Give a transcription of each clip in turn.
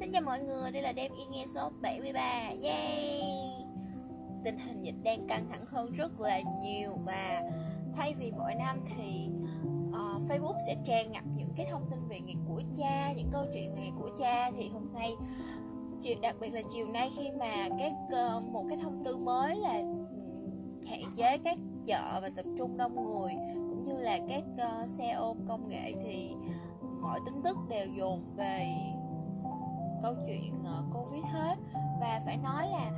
Xin chào mọi người, đây là Đêm Yên Nghe số 73 Yay! Tình hình dịch đang căng thẳng hơn rất là nhiều Và thay vì mỗi năm thì uh, Facebook sẽ tràn ngập những cái thông tin về ngày của cha Những câu chuyện về ngày của cha Thì hôm nay, chiều, đặc biệt là chiều nay khi mà các uh, một cái thông tư mới là hạn chế các chợ và tập trung đông người Cũng như là các uh, xe ôm công nghệ thì mọi tin tức đều dồn về câu chuyện ờ, covid hết. Và phải nói là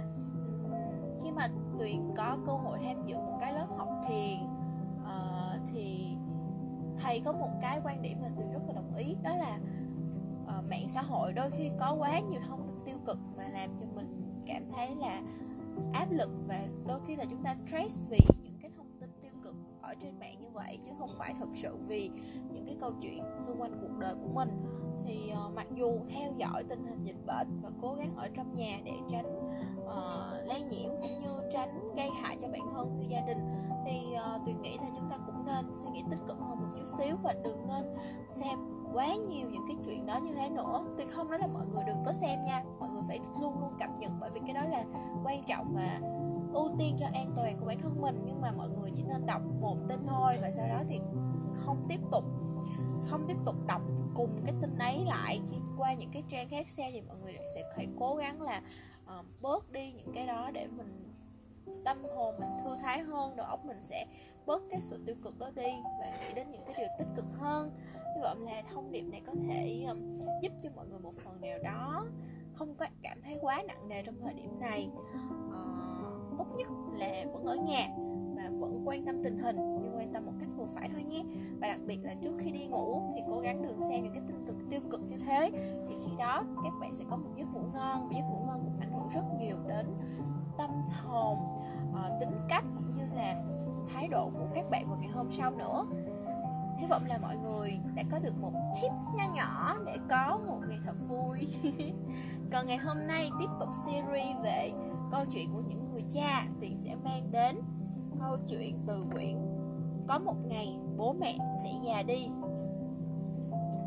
khi mà tuyền có cơ hội tham dự một cái lớp học thiền uh, thì thầy có một cái quan điểm là tuyền rất là đồng ý đó là uh, mạng xã hội đôi khi có quá nhiều thông tin tiêu cực mà làm cho mình cảm thấy là áp lực và đôi khi là chúng ta stress vì những cái thông tin tiêu cực ở trên mạng như vậy chứ không phải thực sự vì những cái câu chuyện xung quanh cuộc đời của mình thì uh, mặc dù theo dõi tình hình dịch bệnh và cố gắng ở trong nhà để tránh uh, lây nhiễm cũng như tránh gây hại cho bản thân và gia đình thì uh, tuyền nghĩ là chúng ta cũng nên suy nghĩ tích cực hơn một chút xíu và đừng nên xem quá nhiều những cái chuyện đó như thế nữa. Thì không nói là mọi người đừng có xem nha mọi người phải luôn luôn cập nhật bởi vì cái đó là quan trọng mà ưu tiên cho an toàn của bản thân mình. Nhưng mà mọi người chỉ nên đọc một tin thôi và sau đó thì không tiếp tục không tiếp tục đọc cùng cái tin ấy lại khi qua những cái trang khác xe thì mọi người sẽ phải cố gắng là uh, bớt đi những cái đó để mình tâm hồn mình thư thái hơn đầu óc mình sẽ bớt cái sự tiêu cực đó đi và nghĩ đến những cái điều tích cực hơn. Hy vọng là thông điệp này có thể um, giúp cho mọi người một phần nào đó không có cảm thấy quá nặng nề trong thời điểm này. Uh, tốt nhất là vẫn ở nhà và vẫn quan tâm tình hình nhưng quan tâm một cách vừa phải thôi nhé. Và đặc biệt là trước khi đi ngủ thì cố gắng đừng xem những cái tin tức tiêu cực như thế. Thì khi đó các bạn sẽ có một giấc ngủ ngon và giấc ngủ ngon cũng ảnh hưởng rất nhiều đến tâm hồn ờ, tính cách cũng như là thái độ của các bạn vào ngày hôm sau nữa. Hy vọng là mọi người đã có được một tip nho nhỏ để có một ngày thật vui. Còn ngày hôm nay tiếp tục series về câu chuyện của những người cha thì sẽ mang đến câu chuyện từ quyển có một ngày bố mẹ sẽ già đi.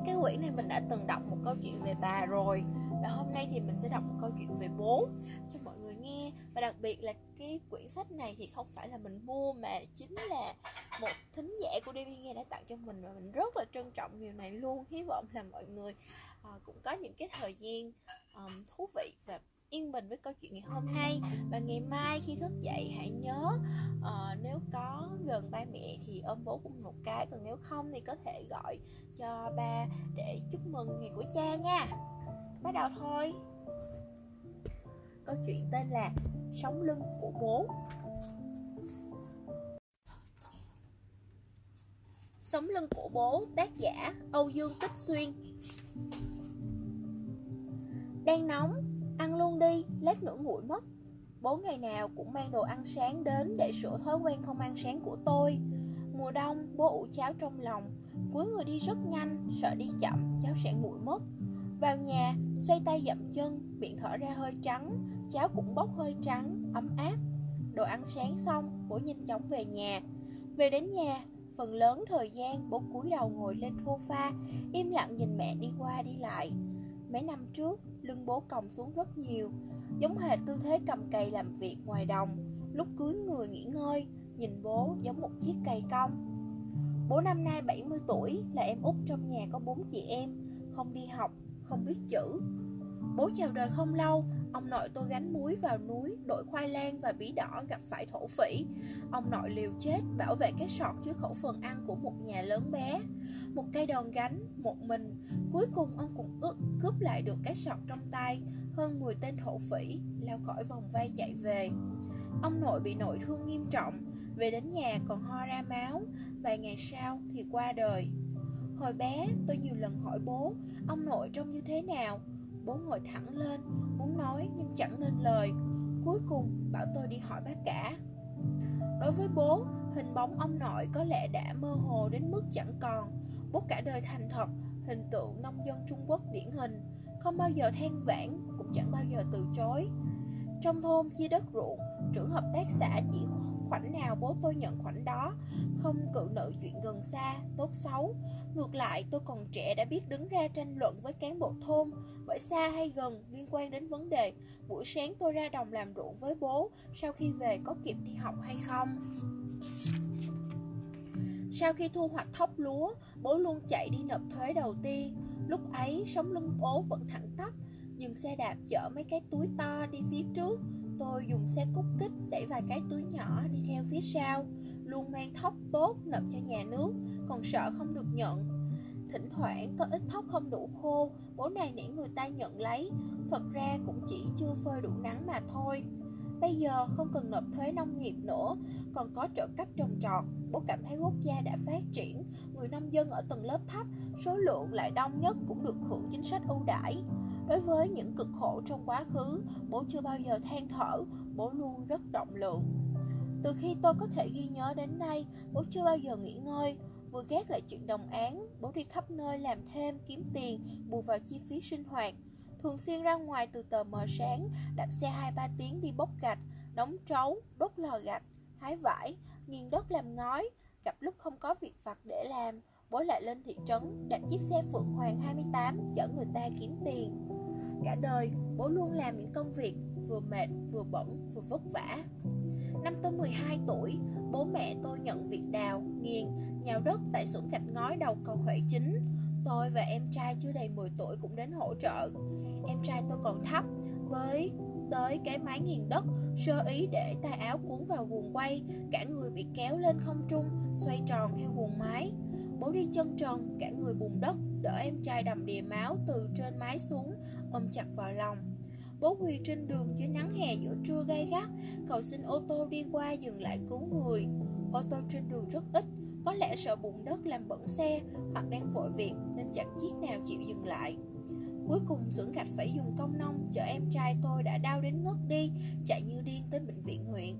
Cái quyển này mình đã từng đọc một câu chuyện về bà rồi và hôm nay thì mình sẽ đọc một câu chuyện về bố cho mọi người nghe. Và đặc biệt là cái quyển sách này thì không phải là mình mua mà chính là một thính giả của DB nghe đã tặng cho mình và mình rất là trân trọng điều này luôn. Hy vọng là mọi người uh, cũng có những cái thời gian um, thú vị và yên bình với câu chuyện ngày hôm nay. Và ngày mai khi thức dậy hãy nhớ cần ba mẹ thì ôm bố cũng một cái còn nếu không thì có thể gọi cho ba để chúc mừng ngày của cha nha. Bắt đầu thôi. Câu chuyện tên là sống lưng của bố. Sống lưng của bố tác giả âu dương tích xuyên. Đang nóng Ăn luôn đi, lát nữa nguội mất. Bố ngày nào cũng mang đồ ăn sáng đến để sửa thói quen không ăn sáng của tôi. Mùa đông, bố ủ cháo trong lòng. Cuối người đi rất nhanh, sợ đi chậm, cháo sẽ nguội mất. Vào nhà, xoay tay dậm chân, miệng thở ra hơi trắng Cháo cũng bốc hơi trắng, ấm áp. Đồ ăn sáng xong, bố nhanh chóng về nhà. Về đến nhà, phần lớn thời gian bố cúi đầu ngồi lên sofa Im lặng nhìn mẹ đi qua đi lại. Mấy năm trước, lưng bố còng xuống rất nhiều, giống hệt tư thế cầm cây làm việc ngoài đồng. Lúc cưới người nghỉ ngơi, nhìn bố giống một chiếc cây cong. Bố năm nay 70 tuổi, là em út trong nhà có bốn chị em, không đi học, không biết chữ. Bố chào đời không lâu, ông nội tôi gánh muối vào núi, đổi khoai lang và bí đỏ gặp phải thổ phỉ. Ông nội liều chết bảo vệ cái sọt chứa khẩu phần ăn của một nhà lớn bé. Một cây đòn gánh, một mình, cuối cùng ông cũng ước cướp lại được cái sọt trong tay, hơn 10 tên thổ phỉ, lao khỏi vòng vây chạy về. Ông nội bị nội thương nghiêm trọng, về đến nhà còn ho ra máu, vài ngày sau thì qua đời. Hồi bé, tôi nhiều lần hỏi bố, ông nội trông như thế nào? Bố ngồi thẳng lên, muốn nói nhưng chẳng nên lời. Cuối cùng bảo tôi đi hỏi bác cả. Đối với bố, hình bóng ông nội có lẽ đã mơ hồ đến mức chẳng còn. Bố cả đời thành thật, hình tượng nông dân Trung Quốc điển hình, không bao giờ than vãn, cũng chẳng bao giờ từ chối. Trong thôn chia đất ruộng, trưởng hợp tác xã chỉ khoảnh nào bố tôi nhận khoảnh đó Không cự nữ chuyện gần xa, tốt xấu Ngược lại tôi còn trẻ đã biết đứng ra tranh luận với cán bộ thôn Bởi xa hay gần liên quan đến vấn đề Buổi sáng tôi ra đồng làm ruộng với bố Sau khi về có kịp đi học hay không sau khi thu hoạch thóc lúa, bố luôn chạy đi nộp thuế đầu tiên. Lúc ấy, sống lưng bố vẫn thẳng tắp, dừng xe đạp chở mấy cái túi to đi phía trước. Tôi dùng xe cút kích để vài cái túi nhỏ đi theo phía sau, luôn mang thóc tốt nộp cho nhà nước, còn sợ không được nhận. Thỉnh thoảng có ít thóc không đủ khô, bố này nể người ta nhận lấy, thật ra cũng chỉ chưa phơi đủ nắng mà thôi. Bây giờ không cần nộp thuế nông nghiệp nữa, còn có trợ cấp trồng trọt. Bố cảm thấy quốc gia đã phát triển, người nông dân ở tầng lớp thấp, số lượng lại đông nhất cũng được hưởng chính sách ưu đãi. Đối với những cực khổ trong quá khứ, bố chưa bao giờ than thở, bố luôn rất rộng lượng. Từ khi tôi có thể ghi nhớ đến nay, bố chưa bao giờ nghỉ ngơi. Vừa ghét lại chuyện đồng án, bố đi khắp nơi làm thêm, kiếm tiền, bù vào chi phí sinh hoạt. Thường xuyên ra ngoài từ tờ mờ sáng, đạp xe 2-3 tiếng đi bốc gạch, đóng trấu, đốt lò gạch, hái vải, nghiền đất làm ngói. Gặp lúc không có việc vặt để làm, bố lại lên thị trấn, đạp chiếc xe Phượng Hoàng 28 chở người ta kiếm tiền. Cả đời, bố luôn làm những công việc vừa mệt, vừa bận, vừa vất vả. Năm tôi 12 tuổi, bố mẹ tôi nhận việc đào, nghiền, nhào đất tại xưởng gạch ngói đầu cầu Huệ Chính. Tôi và em trai chưa đầy 10 tuổi cũng đến hỗ trợ. Em trai tôi còn thấp, với tới cái mái nghiền đất, sơ ý để tay áo cuốn vào guồng quay, cả người bị kéo lên không trung, xoay tròn theo guồng mái Bố đi chân trần, cả người bùn đất, đỡ em trai đầm đìa máu từ trên mái xuống, ôm chặt vào lòng. Bố quỳ trên đường dưới nắng hè giữa trưa gay gắt, cầu xin ô tô đi qua dừng lại cứu người. Ô tô trên đường rất ít, có lẽ sợ bùn đất làm bẩn xe hoặc đang vội việc nên chẳng chiếc nào chịu dừng lại. Cuối cùng xưởng gạch phải dùng công nông chở em trai tôi đã đau đến ngất đi, chạy như điên tới bệnh viện huyện.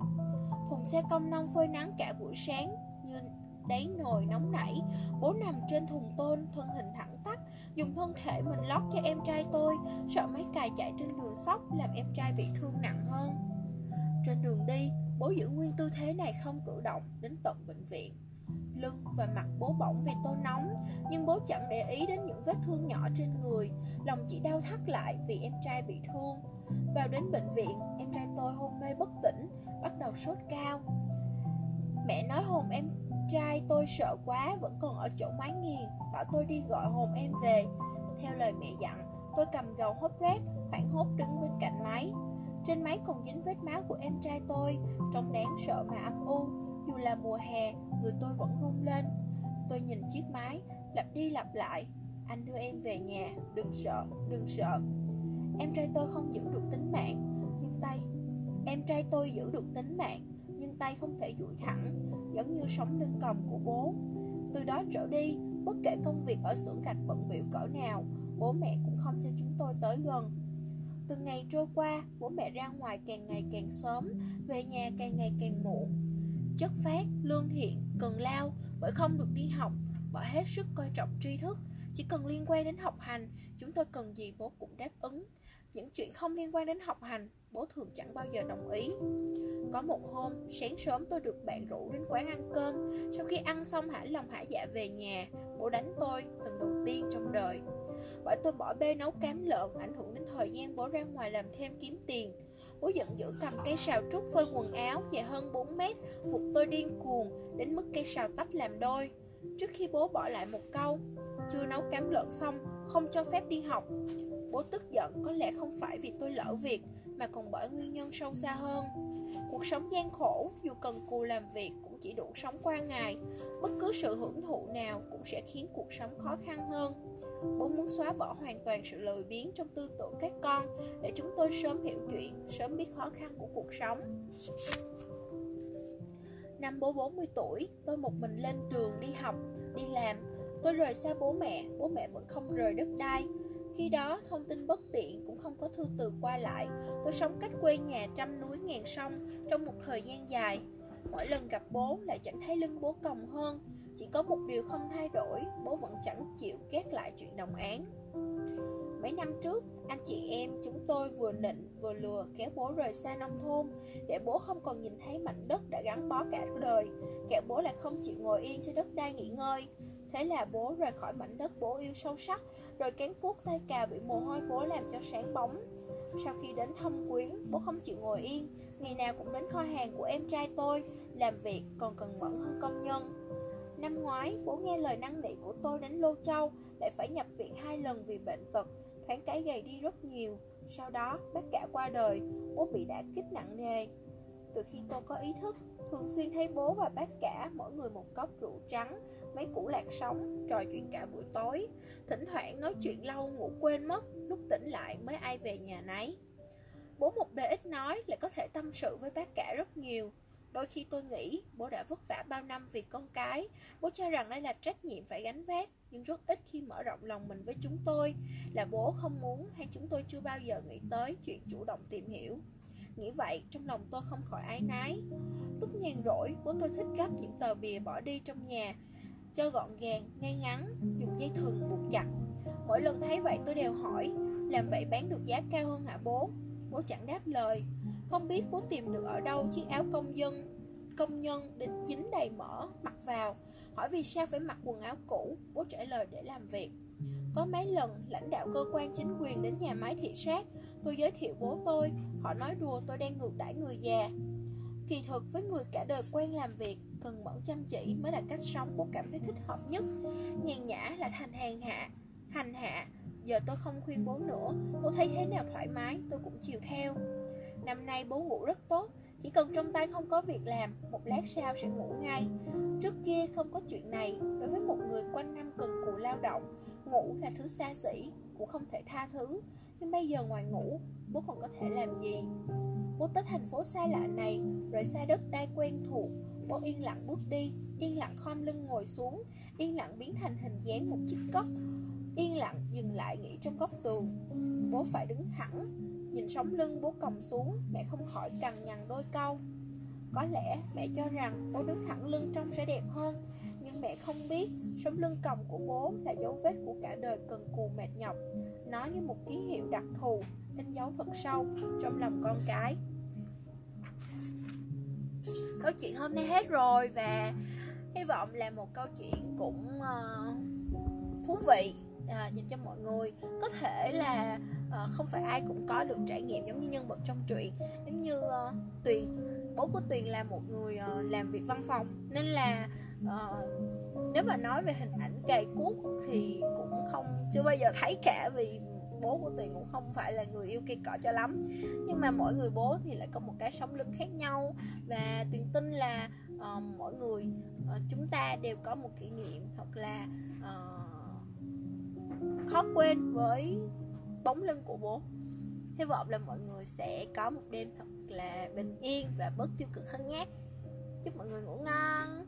Thùng xe công nông phơi nắng cả buổi sáng như đáy nồi nóng nảy. Bố nằm trên thùng tôn, thân hình thẳng tắp, dùng thân thể mình lót cho em trai tôi, sợ mấy cài chạy trên đường sóc làm em trai bị thương nặng hơn. Trên đường đi, bố giữ nguyên tư thế này không cử động đến tận bệnh viện lưng và mặt bố bỏng vì tôi nóng, nhưng bố chẳng để ý đến những vết thương nhỏ trên người. Lòng chỉ đau thắt lại vì em trai bị thương. Vào đến bệnh viện, em trai tôi hôn mê bất tỉnh, bắt đầu sốt cao. Mẹ nói hồn em trai tôi sợ quá, vẫn còn ở chỗ máy nghiền, bảo tôi đi gọi hồn em về. Theo lời mẹ dặn, tôi cầm gầu hốt rác, hoảng hốt đứng bên cạnh máy. Trên máy còn dính vết máu của em trai tôi, trông đáng sợ mà âm u dù là mùa hè, người tôi vẫn run lên. Tôi nhìn chiếc máy, lặp đi lặp lại. Anh đưa em về nhà, đừng sợ, đừng sợ. Em trai tôi không giữ được tính mạng Nhưng tay Em trai tôi giữ được tính mạng Nhưng tay không thể duỗi thẳng Giống như sống lưng còng của bố. Từ đó trở đi, bất kể công việc ở xưởng gạch bận biểu cỡ nào Bố mẹ cũng không cho chúng tôi tới gần. Từng ngày trôi qua, bố mẹ ra ngoài càng ngày càng sớm Về nhà càng ngày càng muộn chất phát, lương thiện, cần lao bởi không được đi học, bỏ hết sức coi trọng tri thức. Chỉ cần liên quan đến học hành, chúng tôi cần gì bố cũng đáp ứng. Những chuyện không liên quan đến học hành, bố thường chẳng bao giờ đồng ý. Có một hôm, sáng sớm tôi được bạn rủ đến quán ăn cơm. Sau khi ăn xong hả lòng hả dạ về nhà, bố đánh tôi lần đầu tiên trong đời. Bởi tôi bỏ bê nấu cám lợn ảnh hưởng đến thời gian bố ra ngoài làm thêm kiếm tiền. Bố giận dữ cầm cây sào trúc phơi quần áo dài hơn 4 mét, phục tôi điên cuồng, đến mức cây sào tách làm đôi. Trước khi bố bỏ lại một câu, chưa nấu cám lợn xong, không cho phép đi học. Bố tức giận có lẽ không phải vì tôi lỡ việc, mà còn bởi nguyên nhân sâu xa hơn. Cuộc sống gian khổ, dù cần cù làm việc cũng chỉ đủ sống qua ngày. Bất cứ sự hưởng thụ nào cũng sẽ khiến cuộc sống khó khăn hơn. Bố muốn xóa bỏ hoàn toàn sự lười biếng trong tư tưởng các con để chúng tôi sớm hiểu chuyện, sớm biết khó khăn của cuộc sống. Năm bố 40 tuổi, tôi một mình lên trường đi học, đi làm. Tôi rời xa bố mẹ, bố mẹ vẫn không rời đất đai. Khi đó, thông tin bất tiện cũng không có thư từ qua lại. Tôi sống cách quê nhà trăm núi ngàn sông trong một thời gian dài. Mỗi lần gặp bố lại chẳng thấy lưng bố còng hơn chỉ có một điều không thay đổi, bố vẫn chẳng chịu ghét lại chuyện đồng án. Mấy năm trước, anh chị em chúng tôi vừa nịnh vừa lừa kéo bố rời xa nông thôn để bố không còn nhìn thấy mảnh đất đã gắn bó cả đời. Kẹo bố lại không chịu ngồi yên trên đất đai nghỉ ngơi. Thế là bố rời khỏi mảnh đất bố yêu sâu sắc, rồi cán cuốc tay cào bị mồ hôi bố làm cho sáng bóng. Sau khi đến thăm quyến, bố không chịu ngồi yên, ngày nào cũng đến kho hàng của em trai tôi, làm việc còn cần mẫn hơn công nhân. Năm ngoái, bố nghe lời năn nỉ của tôi đến Lô Châu, lại phải nhập viện hai lần vì bệnh tật, thoáng cái gầy đi rất nhiều. Sau đó, bác cả qua đời, bố bị đả kích nặng nề. Từ khi tôi có ý thức, thường xuyên thấy bố và bác cả mỗi người một cốc rượu trắng, mấy củ lạc sống, trò chuyện cả buổi tối. Thỉnh thoảng nói chuyện lâu ngủ quên mất, lúc tỉnh lại mới ai về nhà nấy. Bố một đời ít nói lại có thể tâm sự với bác cả rất nhiều. Đôi khi tôi nghĩ bố đã vất vả bao năm vì con cái. Bố cho rằng đây là trách nhiệm phải gánh vác Nhưng rất ít khi mở rộng lòng mình với chúng tôi. Là bố không muốn hay chúng tôi chưa bao giờ nghĩ tới chuyện chủ động tìm hiểu. Nghĩ vậy trong lòng tôi không khỏi ái nái Lúc nhàn rỗi bố tôi thích gấp những tờ bìa bỏ đi trong nhà Cho gọn gàng, ngay ngắn, dùng dây thừng buộc chặt. Mỗi lần thấy vậy tôi đều hỏi Làm vậy bán được giá cao hơn hả bố? Bố chẳng đáp lời không biết muốn tìm được ở đâu chiếc áo công dân, Công nhân đến dính đầy mỡ, mặc vào. Hỏi vì sao phải mặc quần áo cũ, Bố trả lời để làm việc. Có mấy lần lãnh đạo cơ quan chính quyền đến nhà máy thị sát, Tôi giới thiệu bố tôi, Họ nói đùa tôi đang ngược đãi người già. Kỳ thực với người cả đời quen làm việc, Cần mẫn chăm chỉ mới là cách sống bố cảm thấy thích hợp nhất. Nhàn nhã là thành hàng hạ, Hành hạ. Giờ tôi không khuyên bố nữa Bố thấy thế nào thoải mái, tôi cũng chiều theo. Năm nay bố ngủ rất tốt, Chỉ cần trong tay không có việc làm, Một lát sau sẽ ngủ ngay. Trước kia không có chuyện này, Đối với một người quanh năm cần cù lao động, Ngủ là thứ xa xỉ, Cũng không thể tha thứ. Nhưng bây giờ ngoài ngủ, Bố còn có thể làm gì? Bố tới thành phố xa lạ này Rồi xa đất đai quen thuộc Bố yên lặng bước đi, Yên lặng khom lưng ngồi xuống, Yên lặng biến thành hình dáng một chiếc cốc. Yên lặng dừng lại nghỉ trong góc tường. Bố phải đứng thẳng, Nhìn sống lưng bố còng xuống, Mẹ không khỏi cằn nhằn đôi câu. Có lẽ mẹ cho rằng bố đứng thẳng lưng trông sẽ đẹp hơn, Nhưng mẹ không biết Sống lưng còng của bố là dấu vết của cả đời cần cù mệt nhọc. Nó như một ký hiệu đặc thù, In dấu thật sâu trong lòng con cái. Câu chuyện hôm nay hết rồi Và hy vọng là một câu chuyện cũng uh, thú vị à, dành cho mọi người. Có thể là à, không phải ai cũng có được trải nghiệm giống như nhân vật trong truyện. Giống như uh, tuyền bố của tuyền là một người uh, làm việc văn phòng. Nên là uh, nếu mà nói về hình ảnh cày cuốc thì cũng không chưa bao giờ thấy cả vì bố của tuyền cũng không phải là người yêu cây cọ cho lắm. Nhưng mà mỗi người bố thì lại có một cái sống lưng khác nhau. Và tuyền tin là uh, mỗi người uh, chúng ta đều có một kỷ niệm hoặc là uh, khó quên với bóng lưng của bố. Hy vọng là mọi người sẽ có một đêm thật là bình yên và bớt tiêu cực hơn nhé. Chúc mọi người ngủ ngon.